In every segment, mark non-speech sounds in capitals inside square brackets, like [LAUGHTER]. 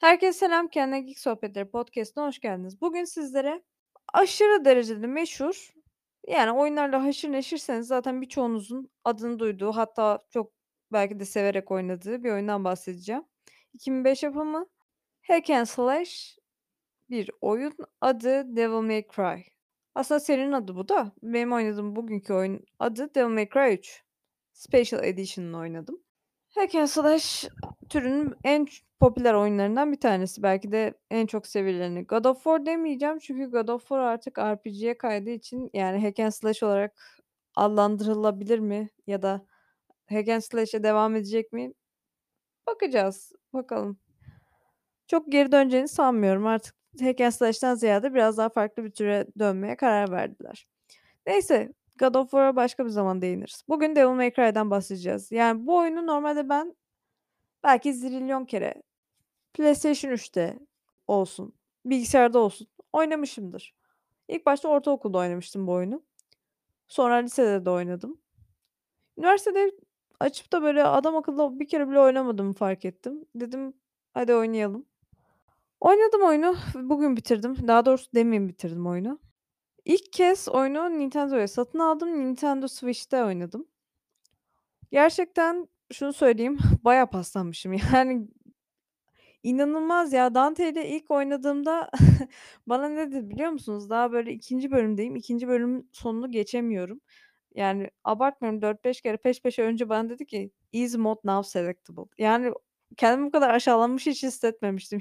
Herkese selam, Kendine Geek Sohbetleri podcast'ine hoş geldiniz. Bugün sizlere aşırı derecede meşhur, yani oyunlarla haşır neşirseniz zaten birçoğunuzun adını duyduğu, hatta çok belki de severek oynadığı bir oyundan bahsedeceğim. 2005 yapımı hack and slash bir oyun. Adı Devil May Cry. Aslında serinin adı bu da. Benim oynadığım bugünkü oyun adı Devil May Cry 3. Special Edition'ını oynadım. Hack and slash türünün en popüler oyunlarından bir tanesi. Belki de en çok sevileni. God of War demeyeceğim çünkü God of War artık RPG'ye kaydığı için yani hack and slash olarak adlandırılabilir mi ya da hack and slash'e devam edecek mi? Bakacağız, bakalım. Çok geri döneceğini sanmıyorum. Artık hack and slash'ten ziyade biraz daha farklı bir türe dönmeye karar verdiler. Neyse, God of War'a başka bir zaman değiniriz. Bugün Devil May Cry'den bahsedeceğiz. Yani bu oyunu normalde ben belki zilyon kere PlayStation 3'te olsun, bilgisayarda olsun oynamışımdır. İlk başta ortaokulda oynamıştım bu oyunu. Sonra lisede de oynadım. Üniversitede açıp da böyle adamakıllı bir kere bile oynamadığımı fark ettim. Dedim, "Hadi oynayalım." Oynadım oyunu bugün bitirdim. Daha doğrusu demin bitirdim oyunu. İlk kez oyunu Nintendo'ya satın aldım. Nintendo Switch'te oynadım. Gerçekten şunu söyleyeyim, [LAUGHS] bayağı paslanmışım. [LAUGHS] Yani inanılmaz ya. Dante ile ilk oynadığımda [LAUGHS] bana ne dedi biliyor musunuz? Daha böyle 2. bölümdeyim. 2. bölümün sonunu geçemiyorum. Yani abartmıyorum 4-5 kere peş peşe önce bana dedi ki "Easy mode now selectable." Yani kendimi bu kadar aşağılanmış hiç hissetmemiştim.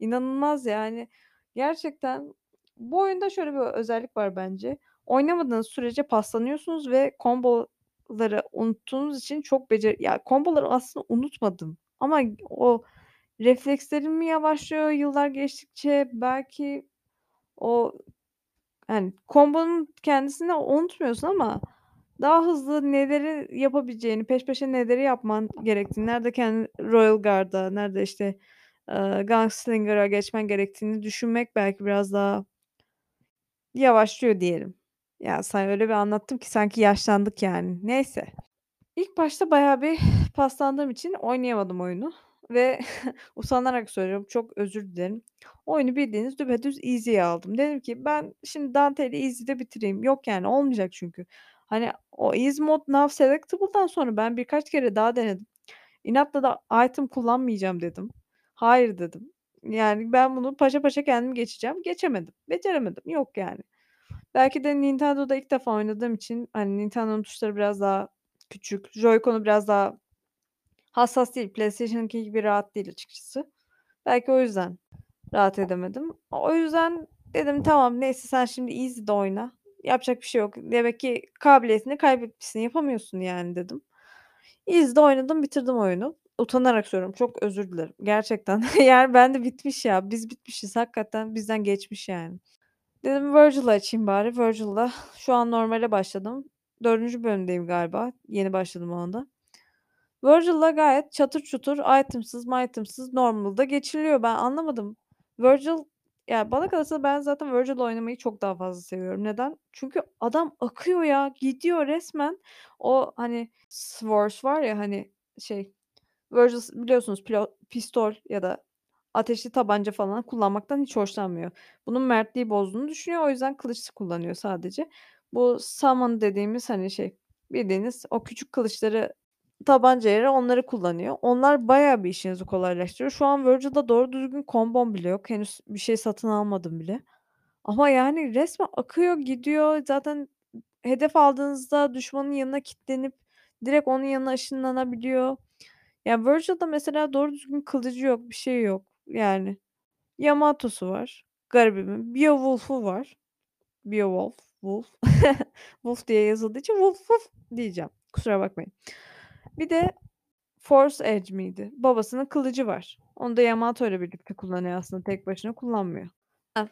İnanılmaz yani. Gerçekten bu oyunda şöyle bir özellik var bence. Oynamadığınız sürece paslanıyorsunuz ve komboları unuttuğunuz için çok becer ya komboları aslında unutmadım ama o reflekslerim mi yavaşlıyor yıllar geçtikçe? Belki o hani kombonun kendisini unutmuyorsun ama daha hızlı neleri yapabileceğini, peş peşe neleri yapman gerektiğini, nerede kendini Royal Guard'a, nerede işte, eee, Gunslinger'a geçmen gerektiğini düşünmek belki biraz daha yavaşlıyor diyelim. Ya, sen öyle bir anlattım ki sanki yaşlandık yani. Neyse. İlk başta bayağı bir paslandığım için oynayamadım oyunu ve [LAUGHS] utanarak söylüyorum, çok özür dilerim. Oyunu bildiğiniz düpedüz easy'ye aldım. Dedim ki ben şimdi Dante'yle easy'de bitireyim. Yok yani olmayacak çünkü. Hani o easy mode now selectable'dan sonra ben birkaç kere daha denedim. İnatla da item kullanmayacağım dedim. Hayır dedim. Yani ben bunu paşa paşa kendim geçeceğim. Geçemedim. Beceremedim. Yok yani. Belki de Nintendo'da ilk defa oynadığım için, hani, Nintendo'nun tuşları biraz daha küçük, Joy-Con'u biraz daha hassas değil. PlayStation'ınki gibi rahat değil açıkçası. Belki o yüzden rahat edemedim. O yüzden dedim tamam neyse sen şimdi easy'de oyna. Yapacak bir şey yok. Demek ki kabiliyetini kaybetmişsin, yapamıyorsun yani dedim. Easy'de oynadım, bitirdim oyunu. Utanarak söylüyorum, çok özür dilerim. Gerçekten. [LAUGHS] Yani bende bitmiş ya. Biz bitmişiz. Hakikaten bizden geçmiş yani. Dedim Virgil'ı açayım bari. Virgil'la şu an normale başladım. 4. bölümdeyim galiba. Yeni başladım ona da. Virgil'la gayet çatır çutur itemsız maytemsız normal'da geçiliyor. Ben anlamadım. Virgil ya bana kalırsa ben zaten Virgil'la oynamayı çok daha fazla seviyorum. Neden? Çünkü adam akıyor ya. Gidiyor resmen. O hani Swords var ya hani şey Virgil s biliyorsunuz pilo pistol ya da ateşli tabanca falan kullanmaktan hiç hoşlanmıyor. Bunun mertliği bozduğunu düşünüyor. O yüzden kılıç kullanıyor sadece. Bu summon dediğimiz, hani, şey, bildiğiniz o küçük kılıçları tabanca yerine onları kullanıyor. Onlar bayağı bir işinizi kolaylaştırıyor. Şu an Virgil'da doğru düzgün kombom bile yok. Henüz bir şey satın almadım bile. Ama yani resmen akıyor gidiyor. Zaten hedef aldığınızda düşmanın yanına kilitlenip direkt onun yanına ışınlanabiliyor. Ya, Virgil'da mesela doğru düzgün kılıcı yok, bir şeyi yok. Yani Yamato'su var garibimin. Beowulf'u var. Beowulf, Wolf. [LAUGHS] Wolf diye yazıldığı için Wolf Wolf diyeceğim. Kusura bakmayın. Bir de Force Edge miydi? Babasının kılıcı var. Onu da Yamato'yla birlikte kullanıyor aslında. Tek başına kullanmıyor.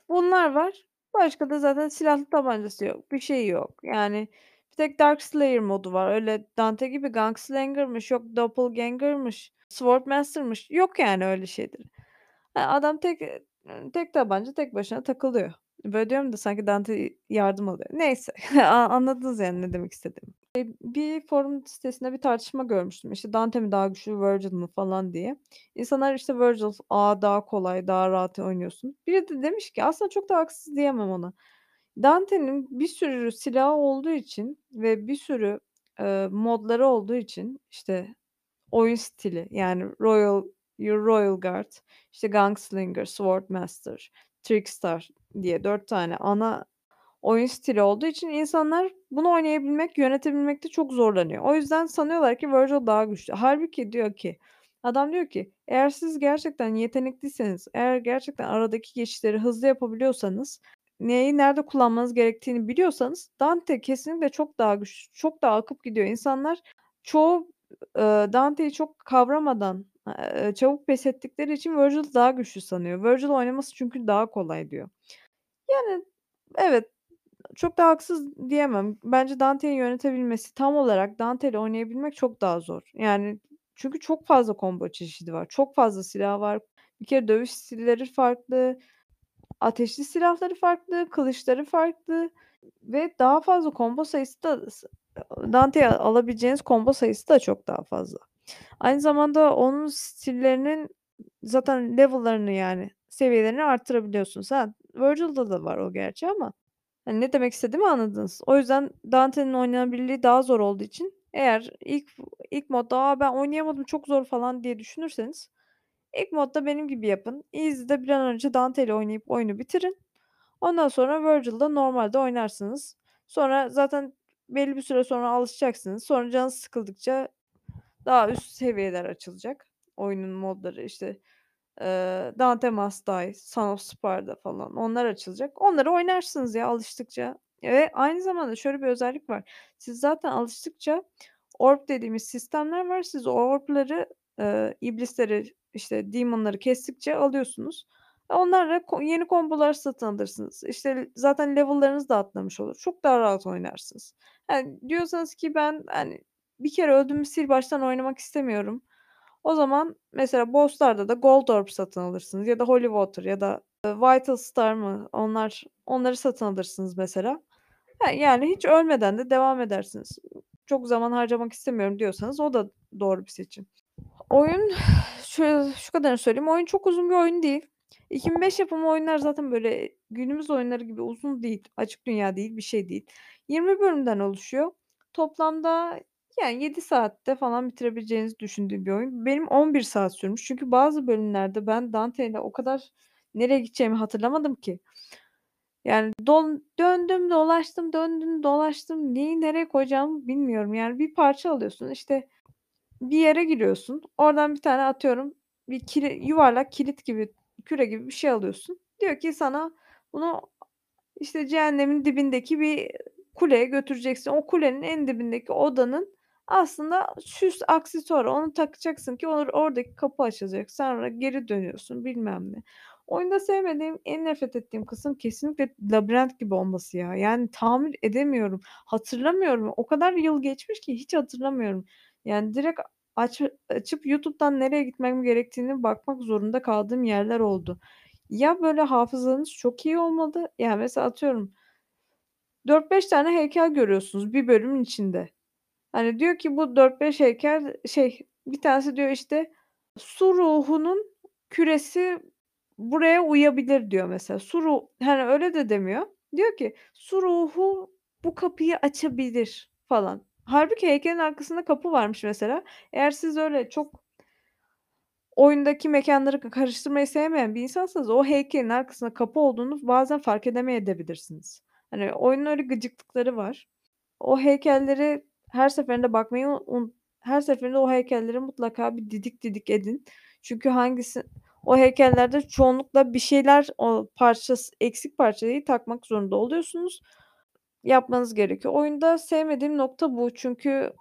Bunlar var. Başka da zaten silahlı tabancası yok. Bir şeyi yok. Yani bir tek Darkslayer modu var. Öyle Dante gibi Gunslinger'mış, yok Doppelganger'mış, Swordmaster'mış. Yok yani öyle şeyleri. Ha, adam tek, tek tabanca tek başına takılıyor. Böyle diyorum da sanki Dante yardım alıyor. Neyse [LAUGHS] anladınız yani ne demek istediğimi. Eee, bir forum sitesinde bir tartışma görmüştüm. İşte, Dante mi daha güçlü, Virgil mı falan diye. İnsanlar, işte, Virgil, "A, daha kolay, daha rahat oynuyorsun." Biri de demiş ki aslında çok da haksız diyemem ona. Dante'nin bir sürü silahı olduğu için ve bir sürü, eee, modları olduğu için, işte, oyun stili, yani Royal Your Royal Guard, işte, Gunslinger, Swordmaster, Trickstar diye 4 tane ana oyun stili olduğu için insanlar bunu oynayabilmek, yönetebilmekte çok zorlanıyor. O yüzden sanıyorlar ki Virgil daha güçlü. Hâlbuki diyor ki adam diyor ki eğer siz gerçekten yetenekliyseniz, eğer gerçekten aradaki geçişleri hızlı yapabiliyorsanız, neyi nerede kullanmanız gerektiğini biliyorsanız Dante kesinlikle çok daha güçlü, çok daha akıp gidiyor. İnsanlar çoğu, ııı, Dante'yi çok kavramadan, eee, çabuk pes ettikleri için Virgil'i daha güçlü sanıyor. Virgil oynaması çünkü daha kolay diyor. Yani evet, çok da haksız diyemem. Bence Dante'yi yönetebilmesi, tam olarak Dante'yle oynayabilmek çok daha zor. Yani çünkü çok fazla combo çeşidi var. Çok fazla silah var. Bir kere dövüş stilleri farklı, ateşli silahları farklı, kılıçları farklı ve daha fazla combo sayısı da Dante'ye alabileceğiniz combo sayısı da çok daha fazla. Aynı zamanda onun stillerinin zaten level'larını yani seviyelerini arttırabiliyorsunuz. Ha, Virgil'da da var o gerçi ama hani ne demek istediğimi anladınız. O yüzden Dante'nin oynanabilirliği daha zor olduğu için eğer ilk ilk modda "A, ben oynayamadım, çok zor." falan diye düşünürseniz ilk modda benim gibi yapın. Easy'de bir an önce Dante'yle oynayıp oyunu bitirin. Ondan sonra Virgil'da normalde oynarsınız. Sonra zaten belli bir süre sonra alışacaksınız. Sonra canınız sıkıldıkça daha üst seviyeler açılacak. Oyunun modları, işte, Dante Must Die, Son of Sparta falan onlar açılacak. Onları oynarsınız ya alıştıkça ve aynı zamanda şöyle bir özellik var. Siz zaten alıştıkça orb dediğimiz sistemler var. Siz o orb'ları, eee, iblisleri, işte, demon'ları kestikçe alıyorsunuz. E, onlarla yeni kombolar satın alırsınız. İşte, zaten level'larınız da atlamış olur. Çok daha rahat oynarsınız. Yani diyorsanız ki ben, hani, bir kere öldüm mü sil baştan oynamak istemiyorum. O zaman mesela boss'larda da Gold Orb satın alırsınız ya da Holy Water ya da, eee, Vital Star mı onlar onları satın alırsınız mesela. Ha, yani hiç ölmeden de devam edersiniz. Çok zaman harcamak istemiyorum diyorsanız o da doğru bir seçim. Oyun [SIGHS] şöyle şu kadarını söyleyeyim, oyun çok uzun bir oyun değil. 2005 yapımı oyunlar zaten böyle günümüz oyunları gibi uzun değil. Açık dünya değil, bir şey değil. 20 bölümden oluşuyor. Toplamda yani 7 saatte falan bitirebileceğinizi düşündüğüm bir oyun. Benim 11 saat sürmüş. Çünkü bazı bölümlerde ben Dante'yle o kadar nereye gideceğimi hatırlamadım ki. Yani don döndüm dolaştım, döndüm dolaştım. Neyi nereye koyacağımı bilmiyorum. Yani bir parça alıyorsun, işte, bir yere giriyorsun. Oradan bir tane atıyorum bir kili yuvarlak kilit gibi, küre gibi bir şey alıyorsun. Diyor ki sana bunu, işte, cehennemin dibindeki bir kuleye götüreceksin. O kulenin en dibindeki odanın aslında süs aksesuarı. Onu takacaksın ki or oradaki kapı açılacak. Sonra geri dönüyorsun bilmem ne. Oyunda sevmediğim, en nefret ettiğim kısım kesinlikle labirent gibi olması ya. Yani tahammül edemiyorum. Hatırlamıyorum. O kadar yıl geçmiş ki hiç hatırlamıyorum. Yani direkt aç açıp YouTube'dan nereye gitmem gerektiğini bakmak zorunda kaldığım yerler oldu. Ya böyle hafızanız çok iyi olmalı, yani mesela atıyorum 4-5 tane heykel görüyorsunuz bir bölümün içinde. Hani diyor ki bu 4-5 heykel şey, bir tanesi diyor, işte, su ruhunun küresi buraya uyabilir diyor mesela. Su ruh hani öyle de demiyor. Diyor ki su ruhu bu kapıyı açabilir falan. Hâlbuki heykelin arkasında kapı varmış mesela. Eğer siz öyle çok oyundaki mekânları ka karıştırmayı sevmeyen bir insansanız o heykelin arkasında kapı olduğunu bazen fark edemeyebilirsiniz. Hani oyunun öyle gıcıklıkları var. O heykelleri her seferinde bakmayı her seferinde o heykelleri mutlaka bir didik didik edin. Çünkü hangisi o heykellerde çoğunlukla bir şeyler o parçası eksik parçayı takmak zorunda oluyorsunuz. Yapmanız gerekiyor. Oyunda sevmediğim nokta bu. Çünkü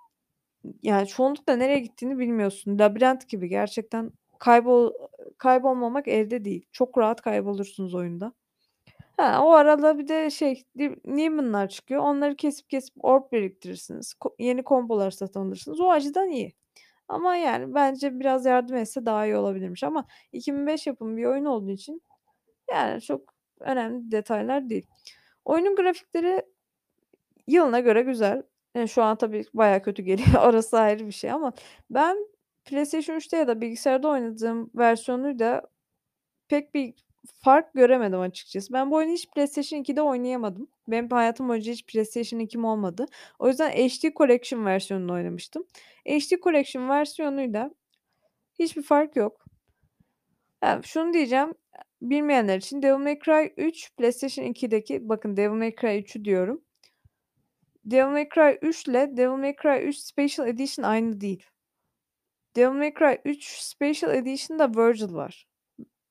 yani çoğunlukla nereye gittiğini bilmiyorsun. Labirent gibi gerçekten kaybol kaybolmamak elde değil. Çok rahat kaybolursunuz oyunda. Ha, o arada bir de şey demon'lar çıkıyor. Onları kesip kesip orb biriktirirsiniz. Ko yeni kombolar satın alırsınız. O açıdan iyi. Ama yani bence biraz yardım etse daha iyi olabilirmiş ama 2005 yapımı bir oyun olduğu için yani çok önemli detaylar değil. Oyunun grafikleri yılına göre güzel. Eee, şu an tabii bayağı kötü geliyor. [LAUGHS] Orası ayrı bir şey ama ben PlayStation 3'te ya da bilgisayarda oynadığım versiyonuyla pek bir fark göremedim açıkçası. Ben bu oyunu hiç PlayStation 2'de oynayamadım. Benim hayatım boyunca hiç PlayStation 2'm olmadı. O yüzden HD Collection versiyonunu oynamıştım. HD Collection versiyonuyla hiçbir fark yok. Ya, şunu diyeceğim, bilmeyenler için Devil May Cry 3 PlayStation 2'deki bakın Devil May Cry 3'ü diyorum. Devil May Cry 3'le Devil May Cry 3 Special Edition aynı değil. Devil May Cry 3 Special Edition'da Virgil var.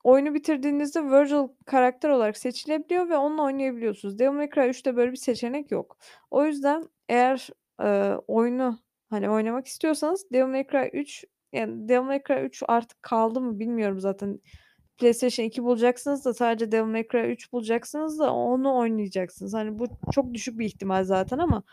Oyunu bitirdiğinizde Virgil karakter olarak seçilebiliyor ve onunla oynayabiliyorsunuz. Devil May Cry 3'te böyle bir seçenek yok. O yüzden eğer, eee, oyunu, hani, oynamak istiyorsanız Devil May Cry 3 yani Devil May Cry 3 artık kaldı mı bilmiyorum zaten. PlayStation 2 bulacaksınız da sadece Devil May Cry 3 bulacaksınız da onu oynayacaksınız. Hani, bu çok düşük bir ihtimal zaten ama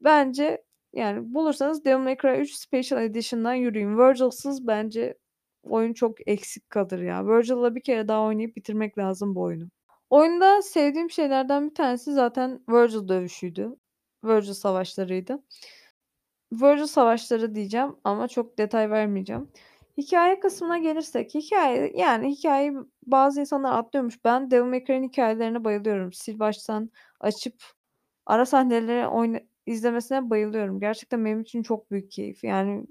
bence, yani, bulursanız Devil May Cry 3 Special Edition'dan yürüyün. Virgil'sız bence oyun çok eksik kalır ya. Virgil'la bir kere daha oynayıp bitirmek lazım bu oyunu. Oyunda sevdiğim şeylerden bir tanesi zaten Virgil dövüşüydü. Virgil savaşlarıydı. Virgil savaşları diyeceğim ama çok detay vermeyeceğim. Hikâye kısmına gelirsek hikâye, yani, hikâyeyi bazı insanlar atlıyormuş. Ben Devil May Cry'nin hikâyelerine bayılıyorum. Sil baştan açıp ara sahneleri oyna izlemesine bayılıyorum. Gerçekten benim için çok büyük keyif. Yani,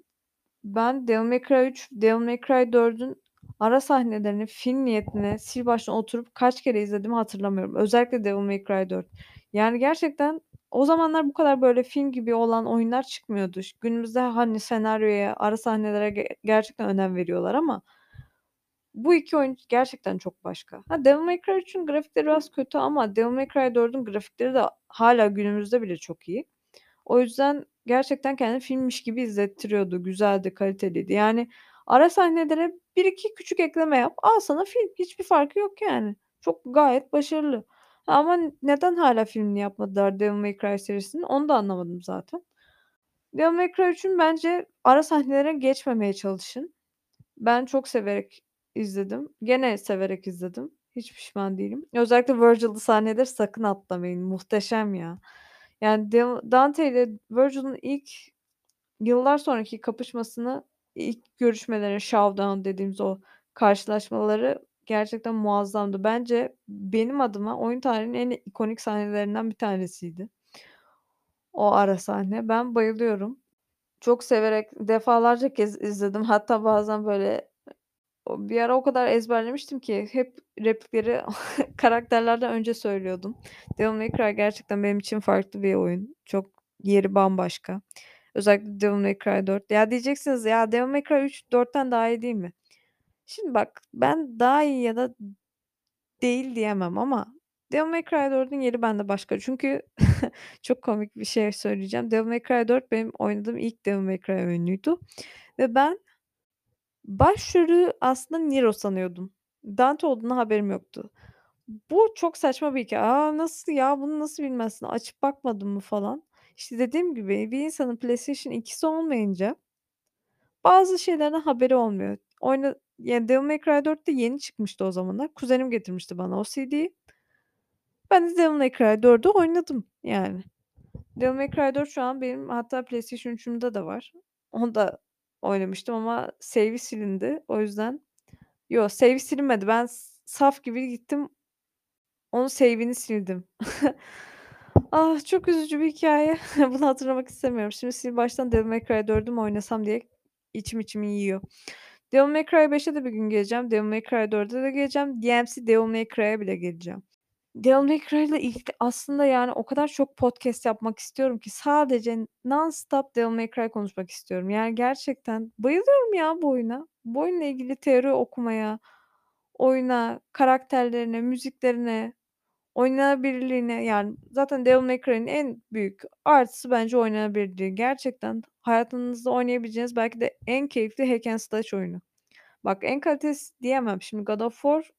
ben Devil May Cry 3, Devil May Cry 4'ün ara sahnelerini film niyetine sil baştan oturup kaç kere izlediğimi hatırlamıyorum. Özellikle Devil May Cry 4. Yani, gerçekten o zamanlar bu kadar böyle film gibi olan oyunlar çıkmıyordu. Günümüzde, hani, senaryoya, ara sahnelere ge gerçekten önem veriyorlar ama bu 2 oyun gerçekten çok başka. Ha, Devil May Cry 3'ün grafikleri biraz kötü ama Devil May Cry 4'ün grafikleri de hâlâ günümüzde bile çok iyi. O yüzden gerçekten kendini filmmiş gibi izlettiriyordu. Güzeldi, kaliteliydi. Yani, ara sahnelere 1-2 küçük ekleme yap, al sana film. Hiçbir farkı yok yani. Çok gayet başarılı. Ama neden hâlâ filmini yapmadılar Devil May Cry serisinin onu da anlamadım zaten. Devil May Cry 3'ün bence ara sahnelere geçmemeye çalışın. Ben çok severek izledim. Gene severek izledim. Hiç pişman değilim. Özellikle Virgil'lı sahneleri sakın atlamayın. Muhteşem ya. Yani Dante ile Virgil'ın ilk yıllar sonraki kapışmasını, ilk görüşmeleri, showdown dediğimiz o karşılaşmaları gerçekten muazzamdı. Bence benim adıma oyun tarihinin en ikonik sahnelerinden bir tanesiydi. O ara sahne. Ben bayılıyorum. Çok severek defalarca kez izledim. Hatta bazen böyle bir ara o kadar ezberlemiştim ki hep replikleri [LAUGHS] karakterlerden önce söylüyordum. Devil May Cry gerçekten benim için farklı bir oyun. Çok yeri bambaşka. Özellikle Devil May Cry 4. Ya diyeceksiniz ya Devil May Cry 3 4'ten daha iyi değil mi? Şimdi bak ben daha iyi ya da değil diyemem ama Devil May Cry 4'ün yeri bende başka. Çünkü [LAUGHS] çok komik bir şey söyleyeceğim. Devil May Cry 4 benim oynadığım ilk Devil May Cry oyunuydu ve ben başrolü aslında Nero sanıyordum. Dante olduğundan haberim yoktu. Bu çok saçma bir hikâye. "A, nasıl ya, bunu nasıl bilmezsin, açıp bakmadın mı?" falan. İşte dediğim gibi bir insanın PlayStation 2'si olmayınca bazı şeylerden haberi olmuyor. Oyna yani Devil May Cry 4 de yeni çıkmıştı o zamanlar. Kuzenim getirmişti bana o CD'yi. Ben de Devil May Cry 4'ü oynadım yani. Devil May Cry 4 şu an benim hatta PlayStation 3'ümde de var. Onu da oynamıştım ama save'i silindi. O yüzden Yo, save'i silinmedi. Ben saf gibi gittim onun save'ini sildim. [LAUGHS] Ah, çok üzücü bir hikâye. [LAUGHS] Bunu hatırlamak istemiyorum. Şimdi sil baştan Devil May Cry 4'ü mü oynasam diye içim içimi yiyor. Devil May Cry 5'e de bir gün geleceğim. Devil May Cry 4'e de geleceğim. DMC Devil May Cry'a bile geleceğim. Devil May Cry'la ilgili aslında, yani, o kadar çok podcast yapmak istiyorum ki sadece nonstop Devil May Cry konuşmak istiyorum. Yani, gerçekten bayılıyorum ya bu oyuna. Bu oyunla ilgili teori okumaya, oyuna, karakterlerine, müziklerine, oynanabilirliğine, yani, zaten Devil May Cry'nin en büyük artısı bence oynanabilirliği. Gerçekten hayatınızda oynayabileceğiniz belki de en keyifli hack and slash oyunu. Bak en kalitesi diyemem. Şimdi God of War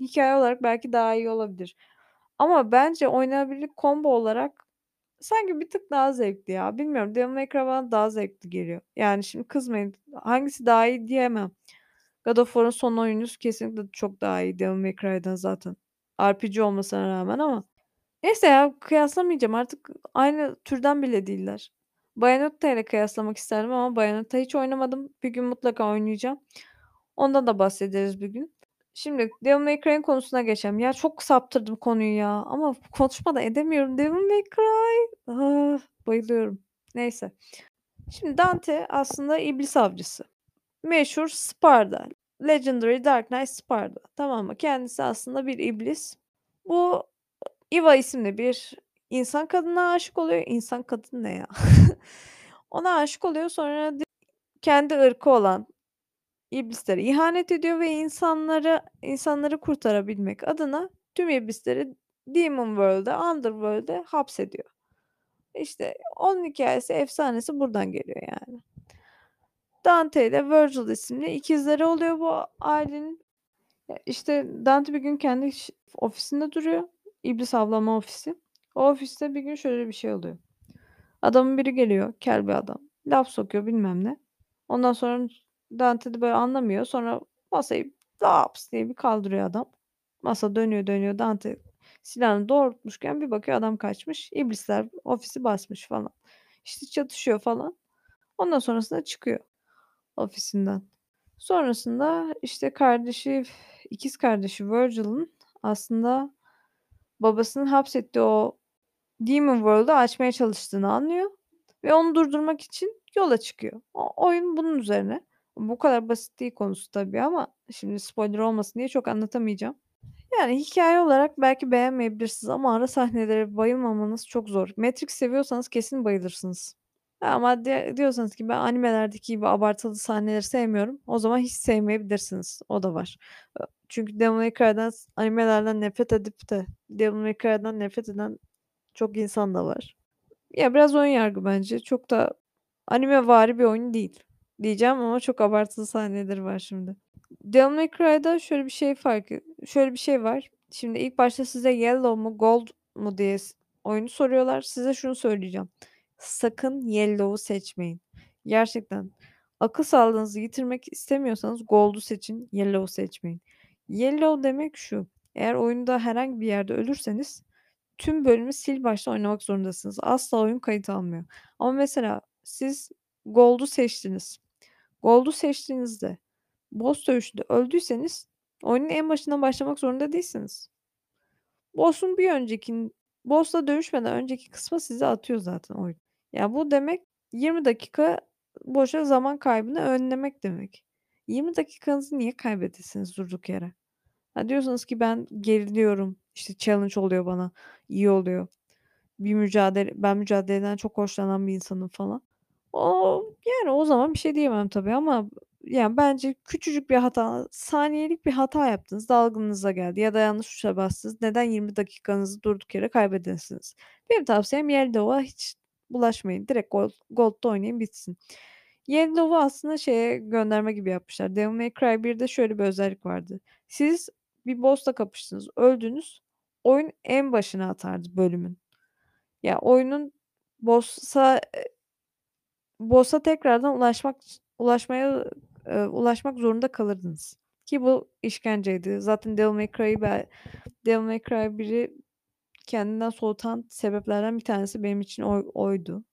hikâye olarak belki daha iyi olabilir. Ama bence oynanabilirlik combo olarak sanki bir tık daha zevkli ya. Bilmiyorum, Devil May Cry bana daha zevkli geliyor. Yani, şimdi kızmayın, hangisi daha iyi diyemem. God of War'un son oyunu kesinlikle çok daha iyi Devil May Cry'dan zaten. RPG olmasına rağmen ama. Neyse ya, kıyaslamayacağım artık aynı türden bile değiller. Bayonetta ile kıyaslamak isterdim ama Bayonetta hiç oynamadım. Bir gün mutlaka oynayacağım. Ondan da bahsederiz bir gün. Şimdi Devil May Cry'ın konusuna geçelim. Ya çok saptırdım konuyu ya ama konuşmadan edemiyorum. Devil May Cry. Ah, bayılıyorum. Neyse. Şimdi Dante aslında iblis avcısı. Meşhur Sparda. Legendary Dark Knight Sparda. Tamam mı? Kendisi aslında bir iblis. Bu Eva isimli bir insan kadına aşık oluyor. İnsan kadın ne ya? [LAUGHS] Ona aşık oluyor. Sonra kendi ırkı olan iblislere ihanet ediyor ve insanları insanları kurtarabilmek adına tüm iblisleri Demon World'e, Underworld'e hapsediyor. İşte onun hikayesi, efsanesi buradan geliyor yani. Dante ile Virgil isimli ikizleri oluyor bu ailenin. İşte Dante bir gün kendi ofisinde duruyor. İblis avlama ofisi. O ofiste bir gün şöyle bir şey oluyor. Adamın biri geliyor, kel bir adam. Laf sokuyor bilmem ne. Ondan sonra Dante de böyle anlamıyor. Sonra masayı laps diye bir kaldırıyor adam. Masa dönüyor dönüyor. Dante silahını doğrultmuşken bir bakıyor adam kaçmış. İblisler ofisi basmış falan. İşte çatışıyor falan. Ondan sonrasında çıkıyor ofisinden. Sonrasında işte kardeşi, ikiz kardeşi Virgil'ın aslında babasının hapsettiği o Demon World'u açmaya çalıştığını anlıyor ve onu durdurmak için yola çıkıyor. O oyun bunun üzerine. Bu kadar basit değil konusu tabii ama şimdi spoiler olmasın diye çok anlatamayacağım. Yani hikaye olarak belki beğenmeyebilirsiniz ama ara sahnelere bayılmamanız çok zor. Matrix seviyorsanız kesin bayılırsınız. Ama diyorsanız ki ben animelerdeki gibi abartılı sahneleri sevmiyorum. O zaman hiç sevmeyebilirsiniz. O da var. Çünkü Devil May Cry'dan animelerden nefret edip de Devil May Cry'dan nefret eden çok insan da var. Ya biraz oyun yargı bence. Çok da anime vari bir oyun değil. Diyeceğim ama çok abartılı sahneleri var şimdi. Devil May Cry'da şöyle bir şey farkı şöyle bir şey var. Şimdi ilk başta size Yellow mu Gold mu diye oyunu soruyorlar. Size şunu söyleyeceğim. Sakın Yellow'u seçmeyin. Gerçekten akıl sağlığınızı yitirmek istemiyorsanız Gold'u seçin, Yellow'u seçmeyin. Yellow demek şu. Eğer oyunda herhangi bir yerde ölürseniz tüm bölümü sil baştan oynamak zorundasınız. Asla oyun kayıt almıyor. Ama mesela siz Gold'u seçtiniz. Gold'u seçtiğinizde boss dövüşünde öldüyseniz oyunun en başından başlamak zorunda değilsiniz. Boss'un bir önceki boss'la dövüşmeden önceki kısmı size atıyor zaten oyun. Ya bu demek 20 dakika boşa zaman kaybını önlemek demek. 20 dakikanızı niye kaybedesiniz durduk yere? Ha diyorsunuz ki ben geriliyorum. İşte challenge oluyor bana. iyi oluyor. Bir mücadele ben mücadeleden çok hoşlanan bir insanım falan. O yani o zaman bir şey diyemem tabii ama yani bence küçücük bir hata, saniyelik bir hata yaptınız, dalgınıza geldi ya da yanlış tuşa bastınız. Neden 20 dakikanızı durduk yere kaybedesiniz? Benim tavsiyem Yellow'a hiç bulaşmayın. Direkt Gold, Gold'da oynayın bitsin. Yellow'u aslında şeye gönderme gibi yapmışlar. Devil May Cry 1'de şöyle bir özellik vardı. Siz bir boss'la kapıştınız, öldünüz. Oyun en başına atardı bölümün. Ya oyunun boss'a boss'a tekrardan ulaşmak ulaşmaya e, ulaşmak zorunda kalırdınız. Ki bu işkenceydi. Zaten Devil May Cry'ı Devil May Cry 1'i kendinden soğutan sebeplerden bir tanesi benim için oy, oydu.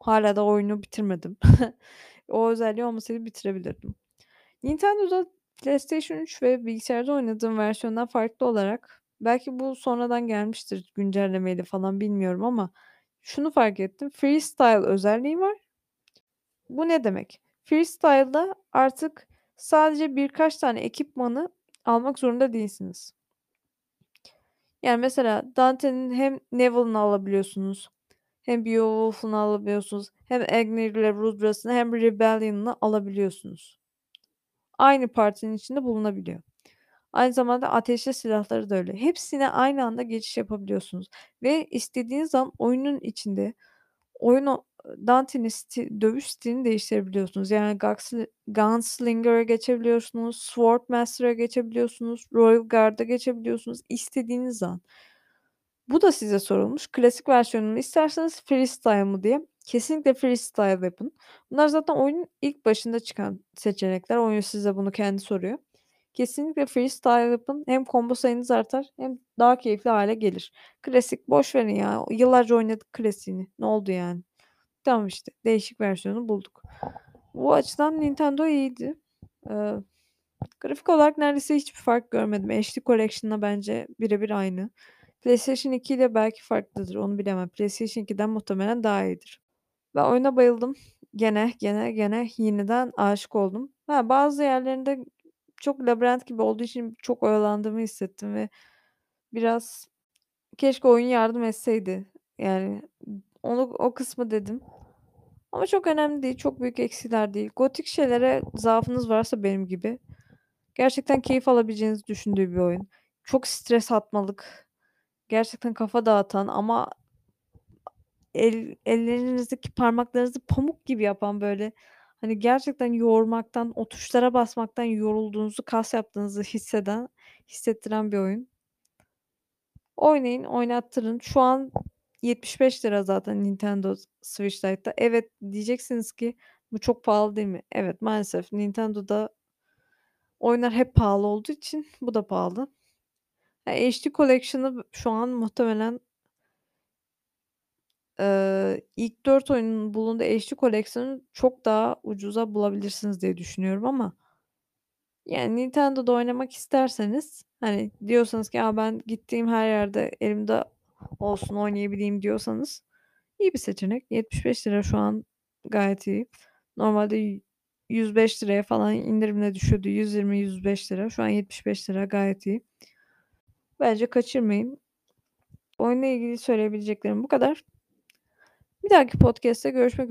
Hala da oyunu bitirmedim. [LAUGHS] o özelliği olmasaydı bitirebilirdim. Nintendo'da PlayStation 3 ve bilgisayarda oynadığım versiyondan farklı olarak belki bu sonradan gelmiştir güncellemeyle falan bilmiyorum ama şunu fark ettim. Freestyle özelliği var. Bu ne demek? Freestyle'da artık sadece birkaç tane ekipmanı almak zorunda değilsiniz. Yani mesela Dante'nin hem Neville'ını alabiliyorsunuz. Hem Beowulf'unu alabiliyorsunuz. Hem Agni ile Rudra'sını hem Rebellion'ını alabiliyorsunuz. Aynı partinin içinde bulunabiliyor. Aynı zamanda ateşli silahları da öyle. Hepsine aynı anda geçiş yapabiliyorsunuz. Ve istediğiniz zaman oyunun içinde oyunu Dante'nin sti dövüş stilini değiştirebiliyorsunuz. Yani Gunslinger'a geçebiliyorsunuz, Swordmaster'a geçebiliyorsunuz, Royal Guard'a geçebiliyorsunuz istediğiniz an. Bu da size sorulmuş. Klasik versiyonunu isterseniz freestyle mı diye. Kesinlikle freestyle yapın. Bunlar zaten oyunun ilk başında çıkan seçenekler. Oyun size bunu kendi soruyor. Kesinlikle freestyle yapın. Hem combo sayınız artar hem daha keyifli hale gelir. Klasik boş verin ya. Yıllarca oynadık klasiğini. Ne oldu yani? Tamam işte, değişik versiyonu bulduk. Bu açıdan Nintendo iyiydi. Eee, grafik olarak neredeyse hiçbir fark görmedim. HD Collection'la bence bire bir aynı. PlayStation 2 ile belki farklıdır, onu bilemem. PlayStation 2'den muhtemelen daha iyidir. Ben oyuna bayıldım. Gene, gene, gene yeniden aşık oldum. Ha, bazı yerlerinde çok labirent gibi olduğu için çok oyalandığımı hissettim ve biraz keşke oyun yardım etseydi. Yani onu o kısmı dedim. Ama çok önemli değil, çok büyük eksiler değil. Gotik şeylere zaafınız varsa benim gibi gerçekten keyif alabileceğinizi düşündüğü bir oyun. Çok stres atmalık, gerçekten kafa dağıtan ama el ellerinizdeki parmaklarınızı pamuk gibi yapan, böyle, hani, gerçekten yoğurmaktan, o tuşlara basmaktan yorulduğunuzu, kas yaptığınızı hisseden hissettiren bir oyun. Oynayın, oynattırın. Şu an ₺75 zaten Nintendo Switch Lite'da. Evet, diyeceksiniz ki bu çok pahalı değil mi? Evet, maalesef Nintendo'da oyunlar hep pahalı olduğu için bu da pahalı. Ya, HD Collection'ı şu an muhtemelen eee, ilk 4 oyunun bulunduğu HD Collection'ı çok daha ucuza bulabilirsiniz diye düşünüyorum ama yani Nintendo'da oynamak isterseniz, hani, diyorsanız ki, "A, ben gittiğim her yerde elimde olsun, oynayabileyim." diyorsanız iyi bir seçenek. £75 şu an gayet iyi. Normalde y ₺105'ya falan indirimle düşüyordu. £120-105 şu an £75 gayet iyi. Bence kaçırmayın. Oyunla ilgili söyleyebileceklerim bu kadar. Bir dahaki podcast'te görüşmek